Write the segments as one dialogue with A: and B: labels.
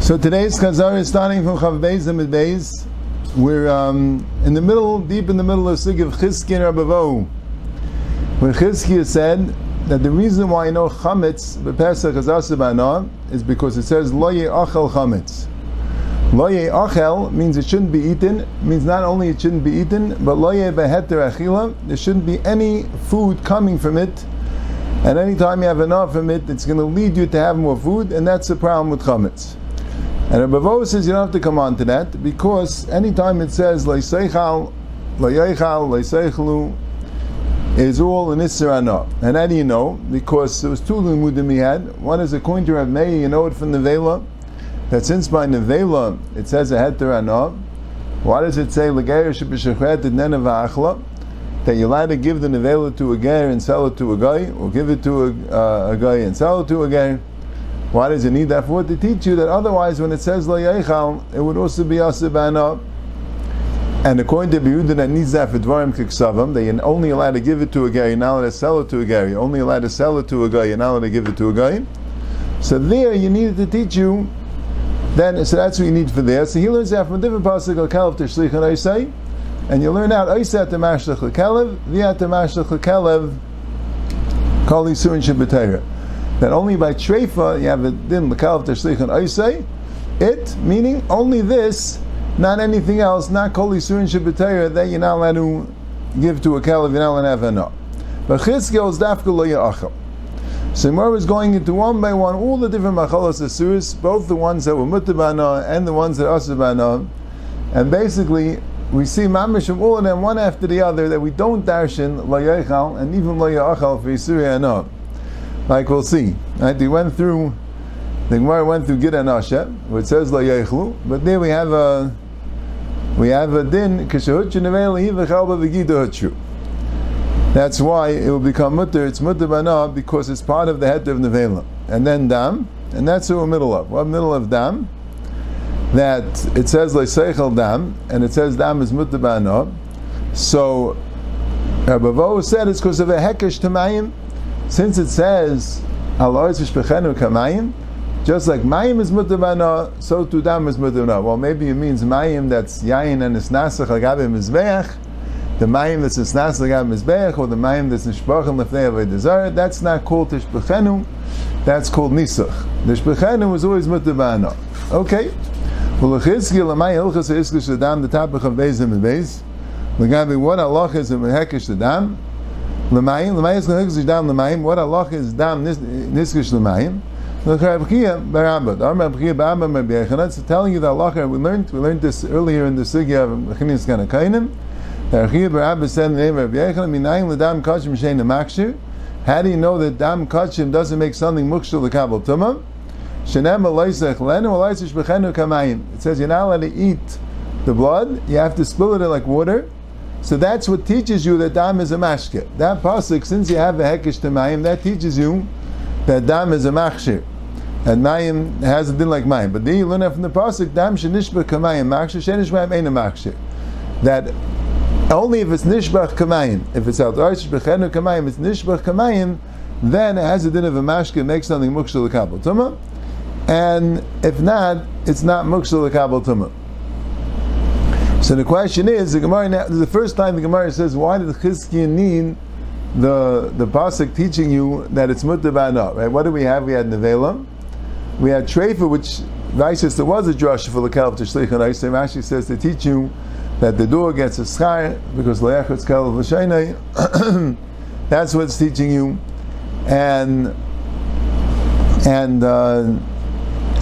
A: So today's Chazar is starting from Chav Beis and Beis. We're um, in the middle, deep in the middle of Sig of Chizki and Rabbevohu. When Chizki said that the reason why I know Chametz b'Pesach is asabana is because it says Lo Achel Chametz. Lo Achel means it shouldn't be eaten. Means not only it shouldn't be eaten, but Lo Beheter Achila. There shouldn't be any food coming from it. And anytime you have enough from it, it's going to lead you to have more food, and that's the problem with Chametz. And Rabbi Vo says you don't have to come on to that because anytime it says Leiseichal, Leichal, Leiseichlu, is all an Isra And how do you know? Because there was two limudim he had. One is according to Rav Meir, you know it from the Vela, that since by Nevela it says a heter anah, why does it say Legeir Shebishachet Neneva that you're allowed to give the Nevela to a ger and sell it to a guy, or give it to a, uh, a guy and sell it to a guy? Why does it need that for? To teach you that otherwise, when it says lo yeichal, it would also be asibana. And according to Yehuda, that needs that for dvarim kiksavam, that you're only allowed to give it to a guy, you're not allowed to sell it to a guy. You're only allowed to sell it to a guy, you're not allowed to give it to a guy. So there, you needed to teach you. Then, so that's what you need for there. So he learns that from a different pasuk al kalev to shlich and say, and you learn out oisat to mashlech lekelev, viat to mashlech lekelev, kol yisurin shabbatayra that only by treifa you have a din l'kalav tashlich and oisei, it meaning only this, not anything else, not kol isurin shabbatayra that you're not allowed to give to a kalav, you're not allowed to have enough. But chizkel is dafka lo ya'achel. So Gemara is going into one by one all the different machalos asuris, both the ones that were mutabana and the ones that asabana, and basically we see mamish of all of them one after the other that we don't darshan lo yachal and even lo ya'achal for yisuri anah like we'll see. Right? We went through the Gemara went through Gid and it says La Yechlu, but there we have a we have a din That's why it will become mutter. It's mutter bana because it's part of the head of nevela, and then dam, and that's what we're middle of. What middle of dam? That it says leiseichel dam, and it says dam is mutter bana. So Rabbi said it's because of a hekesh tamayim since it says Alois v'shpechenu kamayim, just like mayim is mutabana, so to dam is mutabana. Well, maybe it means mayim that's yayin and isnasach agabe mizbeach, the mayim that's isnasach agabe mizbeach, or the mayim that's nishbachim lefnei avodah That's not called tishpechenu. That's called nisach. The shpechenu is always mutabana. Okay. The what is a mehekish is dam l'mayim. What Allah is dam niskish. The. It's telling you that Allah. We learned we learned this earlier in the sugya of Mechinis Ganakainim. The Rabchia baramba said in the name of Rabiyachana minayim l'dam kachim shein. How do you know that dam kachim doesn't make something mukshul l'kabel tumah? It says you're not allowed to eat the blood. You have to spill it like water. So that's what teaches you that dam is a mashke. That pasuk, since you have a hekesh to mayim, that teaches you that dam is a machshir. And mayim has a din like mayim. But then you learn from the pasuk, dam shenishba kamayim, machshir shenish mayim ain't a machshir. That only if it's nishbach kamayim, if it's bechenu kamayim, it's nishbach kamayim, then it has a din of a mashke, makes something mukshal tumah. And if not, it's not mukshal kabel tumah. So the question is, the Gemara now, the first time the Gemara says, why did Chizkiah need the the pasuk teaching you that it's mutabana? Right? What do we have? We had nevela, we had treifa, which Raisa there was a drush for the kalv to shlich and actually says to teach you that the door gets a schar because le'echutz kalv l'shaynei. That's what's teaching you, and and uh,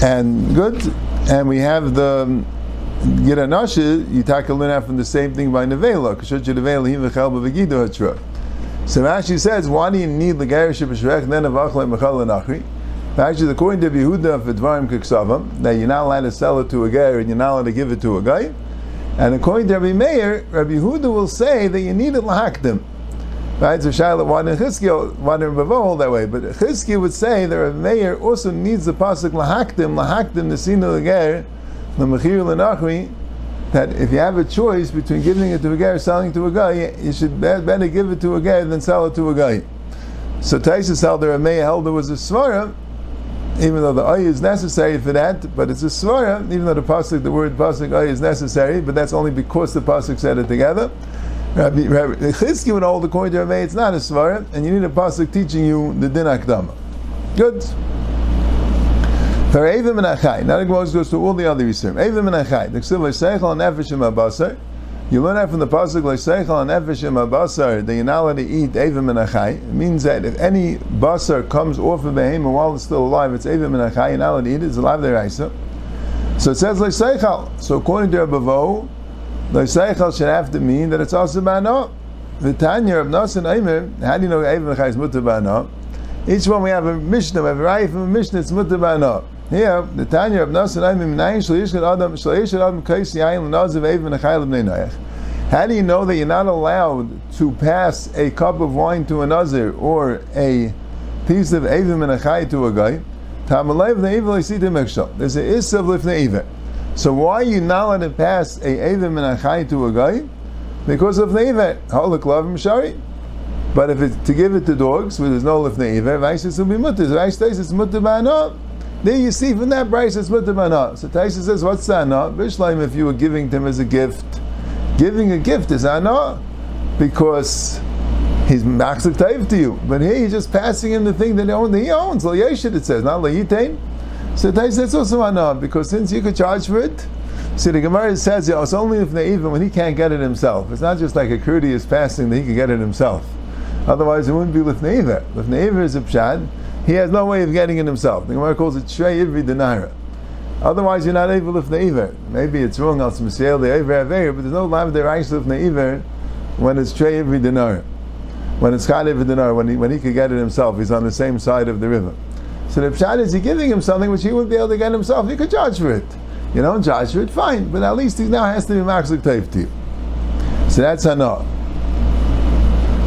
A: and good, and we have the get a nasha, you out from the same thing by nevela. So Rashi says, why do you need the garish b'shrech then of achle mechal nachri? Actually, according to Yehuda of Dvarim Kiksavam, that you're not allowed to sell it to a guy and you're not allowed to give it to a guy. And according to Rabbi Meir, Rabbi Yehuda will say that you need it lahakdim. Right? So Shiloh, why did Chizkiel, why did Rabbi hold that way? But Chizkiel would say that Rabbi Meir also needs the pasuk lahakdim, lahakdim the sin of the guy the Mechir Lenachri, that if you have a choice between giving it to a guy or selling it to a guy, you should better give it to a guy than sell it to a guy. So Taisus held the Rameh held there was a svara, even though the oy is necessary for that, but it's a svara, even though the pasuk, the word pasuk oy is necessary, but that's only because the pasuk said it together. Rabbi, Rabbi Chizki would hold according to Rameh, it's not a svara, and you need a pasuk teaching you the din akdama. Good. For Evim and Achai, now the Gemara goes to all the other Yisrim. Evim and Achai, the Ksiv Seichel and Nefesh Abasar. You learn that from the pasuk Seichel and Nefesh Abasar that you're not allowed to eat Evim and Achai. It means that if any basar comes off of behemoth while it's still alive, it's Evim and Achai. You're not allowed to eat it. It's alive there, So it says Seichel. So according to Rabbi Vo, Seichel should have to mean that it's also Bano. The Tanya of Nasan Eimer, how do you know and Achai is Mutabano? Each one we have a Mishnah, we have a Rai from a Mishnah, it's Mutabano. Here, the Tanya of Nasan Aimim Minayin Shalishkat Adam Shalishkat Adam Kais Lanazav Evin Achayel Bnei Noach. How do you know that you're not allowed to pass a cup of wine to a nazir or a piece of Evim and Achay to a guy? Mekshal. There's an Isav Lifnei So why are you not allowed to pass a Evim and Achay to a guy? Because of Neivet. Holik Lavim Shari. But if it's to give it to dogs where there's no Lifnei Iver, Vaishis will be mutter. Vaishis is mutter there you see from that price it's mutabana. So Taisa says, what's ana? Bishleim if you were giving them as a gift. Giving a gift is ana because he's taif to you. But here he's just passing him the thing that he owns. He owns. Lo yeshit it says, not lo yitain. So says also ana um, because since you could charge for it, See, the Gemara says yeah, it's only if even when he can't get it himself. It's not just like a courteous passing that he can get it himself. Otherwise, it wouldn't be lifneiver. Lifneiver is a pshad he has no way of getting it himself. The Gemara calls it Shrei Ivri Denaira. Otherwise, you're not able to Iver. Maybe it's wrong, Al Smasiel, the Iver Aver, but there's no Lam Der Reish Iver when it's Shrei Ivri Denaira. When it's Chal Ivri Denaira, when he, when he could get it himself, he's on the same side of the river. So the Pshat is he giving him something which he wouldn't be able to get himself. You could charge for it. You don't charge for it, fine, but at least he now has to be Taif to you. So that's Hana.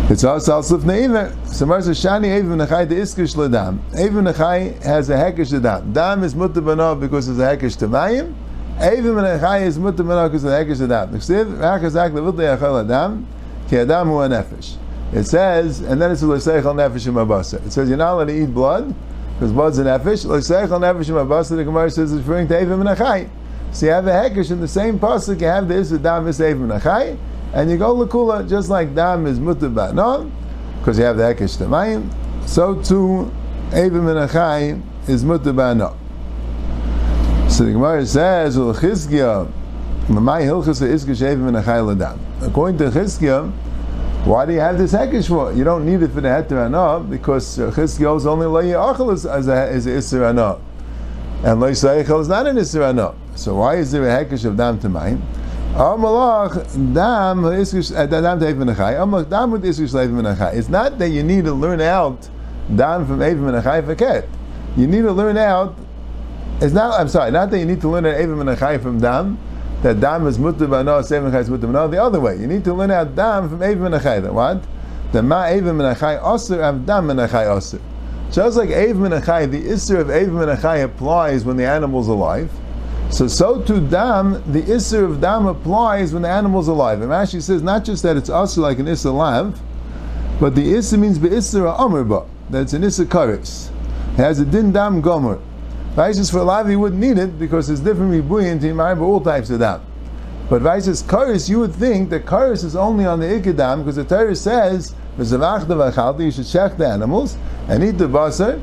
A: It's also Alsif Ne'iver. So Marsa Shani Evim Nechai de Iskish Ladam. Evim Nechai has a Hekish Ladam. Dam is Mutabana because it's a Hekish Tamayim. Evim Nechai is Mutabana because it's a Hekish Ladam. Nechsiv, Rachazak Levut Le'achal Adam, Ki Adam Hu Nefesh. It says, and then it's L'Seichel Nefesh Im Abasa. It says you're not allowed to eat blood, because blood's a Nefesh. L'Seichel Nefesh Im Abasa, the Gemara says it's referring to Evim Nechai. So you have a Hekish in the same pasuk, you have the Issa Dam is Evim Nechai, and you go Lakula just like Dam is Mutabana. No? because you have the Hekesh Tamayim, so too Evim and Achai is Mutabana. So the Gemara says, Ladam. According to Chizkiya, why do you have this Hekesh for? You don't need it for the Heter Anah, because Chizkiya is only Lay Achel as a, as a Isser Anah. And Lay Seichel is not an Isser Anah. So why is there a Hekesh of Dam uh, leivim menachai. It's not that you need to learn out dam from evim menachai forget. You need to learn out. It's not. I'm sorry. Not that you need to learn out evim menachai from dam. That dam is mutter b'ano, seven is mutter. The other way, you need to learn out dam from evim menachai. That what? The ma evim menachai osir av dam menachai osir. Just like evim menachai, the isser of evim menachai applies when the animal's alive. So, so to dam, the isser of dam applies when the animal's alive. And Rashi says not just that it's usher like an isser lav, but the isser means be isser amirba, that it's an isser karis. It has a din dam gomer. Vaishas for alive you wouldn't need it because it's different rebuyin to Imar, all types of dam. But Vaishas karis, you would think that karis is only on the ikadam because the Torah says, you should check the animals and eat the basar.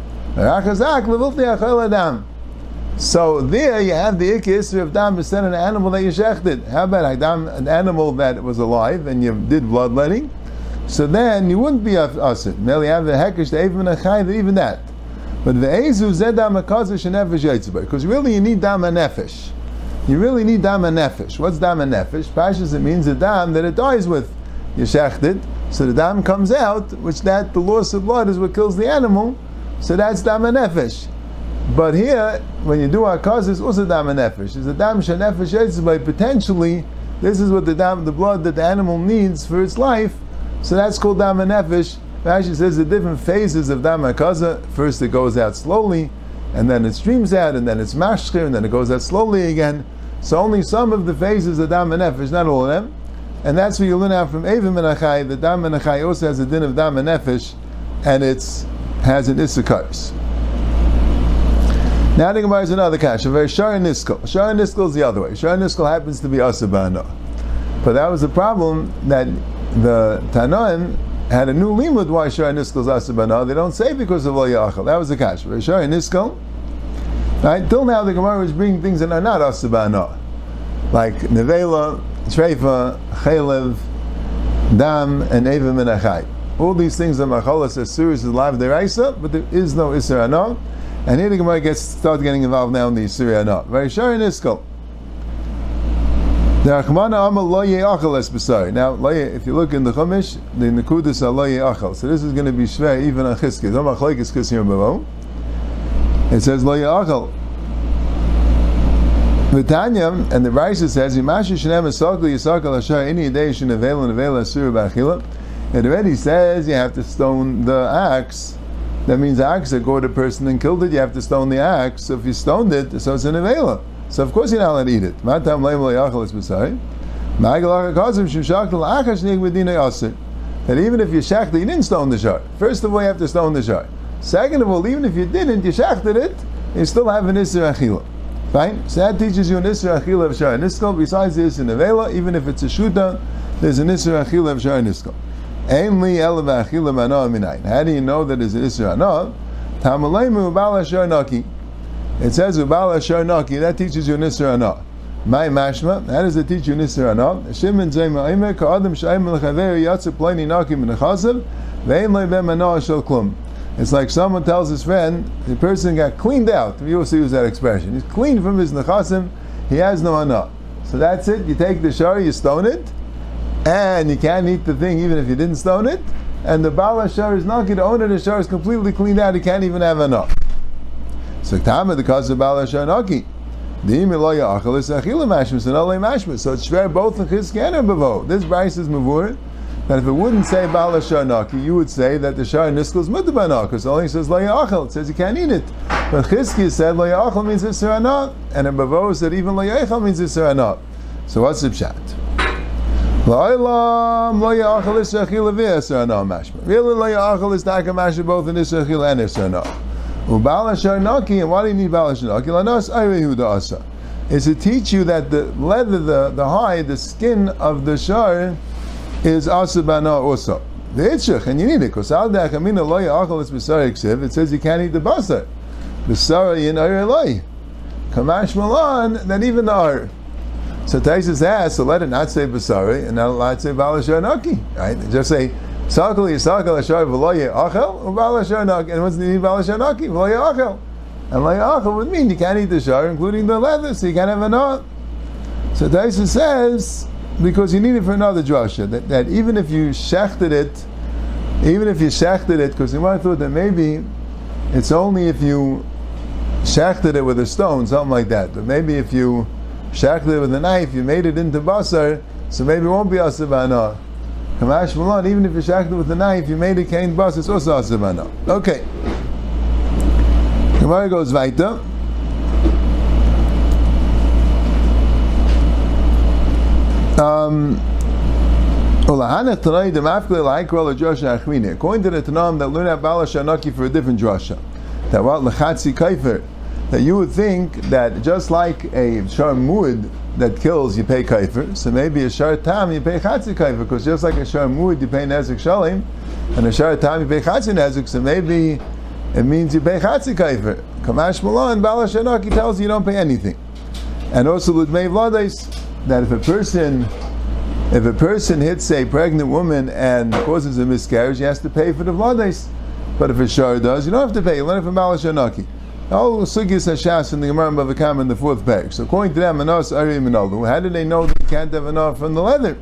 A: So there you have the ikis of dam sent an animal that you shechted. How about an animal that was alive and you did bloodletting? So then you wouldn't be asid. Merely have the hekesh, the even a even that. But the ezu zedam akazish and nefesh because really you need dam nefesh. You really need dam nefesh. What's dam nefesh? Pashas it means a dam that it dies with. You shechted, so the dam comes out, which that the loss of blood is what kills the animal. So that's dam nefesh. But here, when you do akaz, it's also dam nefesh. It's a dam shenefesh by potentially this is what the dam, the blood that the animal needs for its life. So that's called dam nefesh. Rashi says the different phases of dam akaza. First, it goes out slowly, and then it streams out, and then it's mashchir, and then it goes out slowly again. So only some of the phases of dam and nefesh, not all of them. And that's what you learn out from Evim and Achai. The dam also has a din of dam and nefesh and it's has an Issachars. Now the Gemara is another kasha. Very Shara Niskal. Shara Niskal is the other way. Shara Niskal happens to be Asabana. But that was the problem that the Tanoim had a new limud why Shara Niskal is Asabana. They don't say because of Yachal. That was the kasha. Very Shara Niskal. Right? Till now the Gemara is bringing things that are not Asabana. Like Nevela, Treifa, Chalev, Dam, and Eva Menachai. All these things are Machalas as serious as live deraisa, but there is no Isra Anah. And here the Gemara gets started getting involved now in the Isra Anah. Very sure in Iskal. The Achmana Amal Lo Ye'achal Es B'sari. Now, if you look in the Chumash, the Nekudis are Lo Ye'achal. So this is going to be Shvei even on Chizkis. It says Lo Ye'achal. Vitanya, and the Raisa says, Yimashu Shenem Esakli Yisakal Ashar Ini Yidei Shenevel and Nevel Asur B'achila. It already says you have to stone the axe. That means the axe that gored a person and killed it, you have to stone the axe. So if you stoned it, so it's an avela. So of course you're not allowed to eat it. That even if you shachted, you didn't stone the shar. First of all, you have to stone the shar. Second of all, even if you didn't, you shachted it, you still have an Isra Achila. Fine? So that teaches you an Isra Achila of Shar Niskal. Besides this, in Avela, even if it's a Shuta, there's an Isra Achila of Shar Niskal. Ainli elavachila mana minayin. How do you know that it's an isra ana? Tamaleimu ubala sharnaki. It says ubala sharnaki. That teaches you nisra ana. My mashma. How does it teach you nisra ana? Shimon zayma aimer ka'adam shayim lechaver yatsa pleni naki min chasav ve'in leibem ana shel klum. It's like someone tells his friend, the person got cleaned out. You also use that expression. He's clean from his nechasim. He has no ana. So that's it. You take the shari, you stone it and you can't eat the thing even if you didn't stone it, and the Baal Hashar is not going to own it, Hashar is completely cleaned out, he can't even have enough. So Tama, the cause of Baal Hashar Naki. The Imiloya Achal is Achila Mashmas and Olay Mashmas. So it's shver both in Chizkan and Bavo. This Bryce is Mavur. That if it wouldn't say Baal Hashar Naki, you would say that the Shar Niskal is Mutabanah, because it only says Loya Achal. It says you can't eat it. But Chizki said Loya Achal means Isra Anah, and in Bavo said even Loya Achal means Isra Anah. So what's the pshat? Really lo ya'achal is taka mashma both in isachil and isar no. Ubal and why do you need bal ashar naki? Lanos. Is to teach you that the leather, the, the hide, the skin of the shar is asabana also. The itchach, and you need it, because al da'achamina lo ya'achal is b'sar iksiv, it says you can't eat the basar. B'sar yin loy. Kamash malan, that even the ar. So Taisus asks, so let it not say Basari and not it say Balashanaki. Right? Just say Sakal Yisakal Ashar V'loye Achel or Balashanaki. And what's the name Balashanaki? V'loye Achel. And Loye Achel would mean you can't eat the shar, including the leather, so you can't have enough. So Taisus says, because you need it for another drasha, that, that even if you shechted it, even if you shechted it, because you might have thought that maybe it's only if you shechted it with a stone, something like that. But maybe if you shackled it with a knife, you made it into basar, so maybe it won't be asabana. Even if you shackled with a knife, you made a kain basar, it's also asabana. Okay. Gemara goes weiter. Um, According to the Tanam that learn about Bala Shanaki for a different drasha, that what Lechatzi Kaifer, that you would think that just like a shar muad that kills, you pay kaifer. So maybe a shar tam you pay chatzi kaifer, because just like a shar muad you pay nezik shalim, and a shar tam you pay chatzi nezik. So maybe it means you pay chatzi kaifer. Kamash Malon Bala Shanaki tells you you don't pay anything. And also Ludmei Vladais, that if a person if a person hits a pregnant woman and causes a miscarriage, he has to pay for the vladais. But if a shar does, you don't have to pay. You learn it from Bala Shanaki. All Sugis Hashas in the Gemara Bava Kamma in the fourth page. So according to them, Manos Ari Minalu, how did they know you can't have enough from the leather?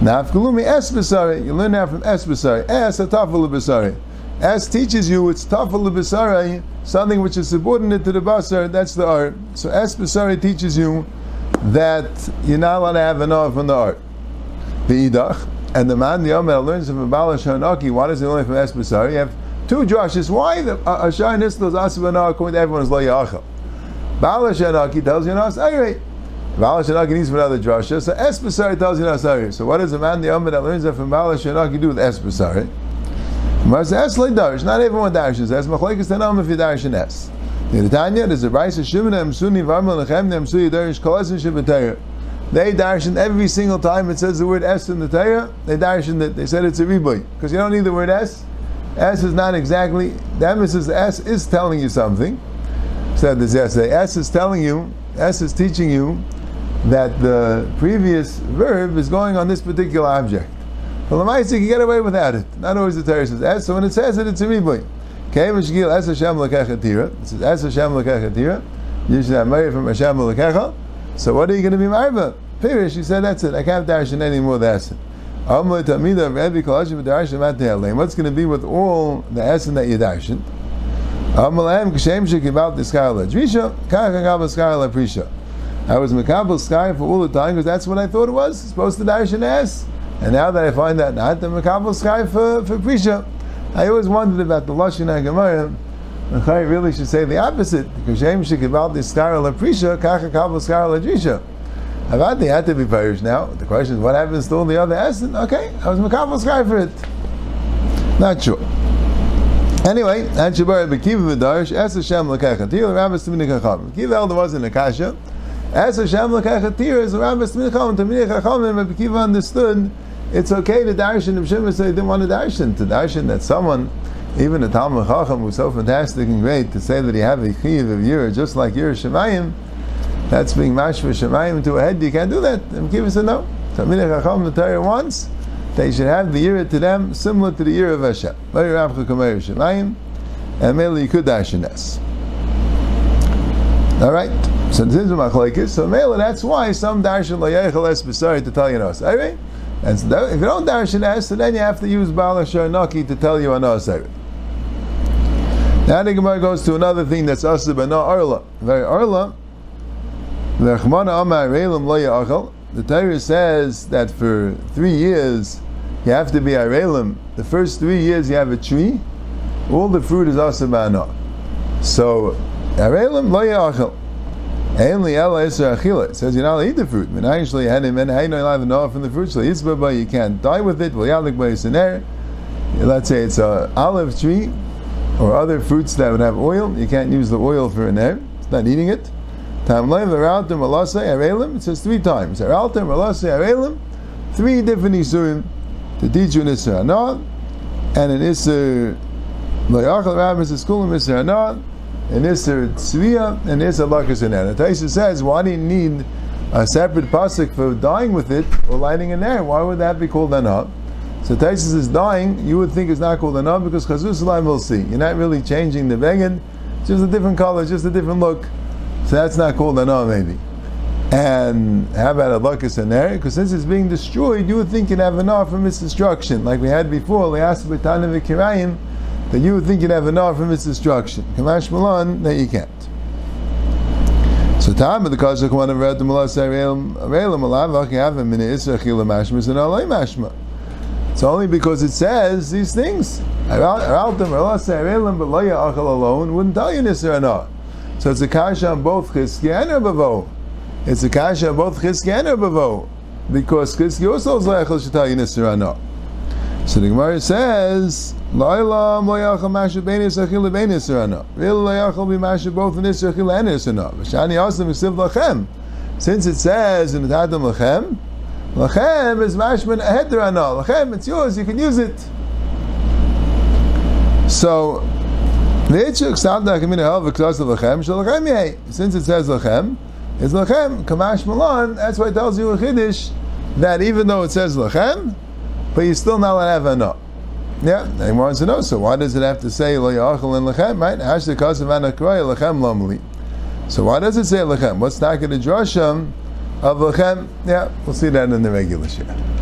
A: Nafkalumi Esbasari, you learn that from Esbasari. Es Atafal Basari. Es teaches you it's Tafal Basari, something which is subordinate to the Basar, that's the art. So Esbasari teaches you that you're not allowed to have enough from the art. The Idach, and the man the Yomer learns from Balash Hanaki, why does he learn from Esbasari? You have Two drushes. Why the uh, Ashar Nisl is Asibana according to everyone is Lo Yachel. Baal Shanaki tells you not Sairi. Baal Shanaki needs another drusha. So Espasari tells you not Sairi. So what does a man the Amid that learns that from Baal Shanaki do with Espasari? Gemara says, Es le darish. Not everyone darishes es. Machlekes tanam if you darish an es. The Tanya, there's a Raisa Shimon Emsuni Varmal Lechem Emsuni Darish Kolasin Shabbatayah. They darshan every single time it says the word S in the Torah, they darshan that they said it's a riboy. Because you don't need the word S. S is not exactly, the emphasis S is telling you something. Said this yesterday. S is telling you, S is teaching you that the previous verb is going on this particular object. Well, the you can get away without it. Not always the Torah says S, so when it says it, it's a riboy. Okay, Mishgil Es Hashem Lekechatira. This is Es Hashem Lekechatira. You should have married from Hashem Lekecha. So what are you going to be married? Pirish, he said, that's it. I can't darshan anymore, that's it. What's going to be with all the essen that you darshan? I was Makabal Sky for all the time because that's what I thought it was, supposed to darshan es. And now that I find that not, the Makabal Sky for, for Prisha. I always wondered about the Lashon HaGemara. I really should say the opposite, because Shem Shekibal the Skar La Prisha, Kacha Kabal Skar Drisha. Avadi had to be Parish now. The question is, what happens to all the other Essen? Okay, I was Makabal Skar for it. Not sure. Anyway, and Shabar Bekiva V'Darsh, Es Hashem L'Kechatir, the Rabbi Stimini Chacham. Kiva Elder was in Akasha. Es Hashem L'Kechatir is the Rabbi Stimini Chacham. Tamini and Bekiva understood it's okay to darshan if Shimon said he didn't want to darshan. To darshan that someone, even a Talmud Chacham who's so fantastic and great, to say that he have a chiv of year just like year Shemayim, that's being mashva Shemayim to a head. You can't do that. And Kiva said no. Talmud Chacham the Torah wants they should have the year to them similar to the year of Hashem. Shemayim, and maybe you could darshan this. All right. So this is machlekes. So mele, that's why some darshan lo es to tell you no. All right. Eh? And so if you don't darshan so then you have to use Baal Naki to tell you another secret. Eh? Now the Gemara goes to another thing that's and not arla. Very arla. The Torah says that for three years you have to be arelim. The first three years you have a tree, all the fruit is asib So arelim lo yachal. Only Ella Isra Achila. It says you're not allowed to eat the fruit. But actually, had him and you know know from the fruit. So you can't die with it. Let's say it's an olive tree or other fruits that would have oil. You can't use the oil for an air. It's not eating it. It says three times. Three different isurim to teach you an Isra Anah and an Isra Layachal Rabbis is school Isra Anah and Isser Tzviya, and Isser Lakas in And Taisa says, why do you need a separate pasuk for dying with it or lighting an air? Why would that be called anah? So Taisa is dying, you would think it's not called anah because Chazus will see. You're not really changing the vegan, just a different color, just a different look. So that's not called anah maybe. And how about a lakas in there? Because since it's being destroyed, you would think you'd have enough from its destruction. Like we had before, Le'as B'Tanav Kirayim, that you would think you'd have enough from its destruction. Kamash Milan, that you can't. So time of the Kazakh one of read the Malas Arelim Alavach Yavim in Israchil Mashmas and Alay Mashma. It's only because it says these things. But Laya Achal alone wouldn't tell you Nisra or not. So it's a kasha on both Chizki and Bavo. It's a kasha on both Chizki and Bavo. Because Chizki also is you Nisra or. So the Gemara says, Laila moyachal mashu beinis achil beinis rana. Real be mashu both in this achil and this rana. V'shani asim yisiv lachem. Since it says in the Tadam lachem, lachem is mashman ahead rana. Lachem, it's yours, you can use it. So, since it says lachem, it's lachem, kamash malan, that's why it tells you a chiddush that even though it says lachem, but you still not allowed to no. Yeah, he wants to know. So why does it have to say lo yachal and lechem? Right? Hashda kasav anakroya lechem lomli. So why does it say lechem? What's not going to drasham of lechem? Yeah, we'll see that in the regular share.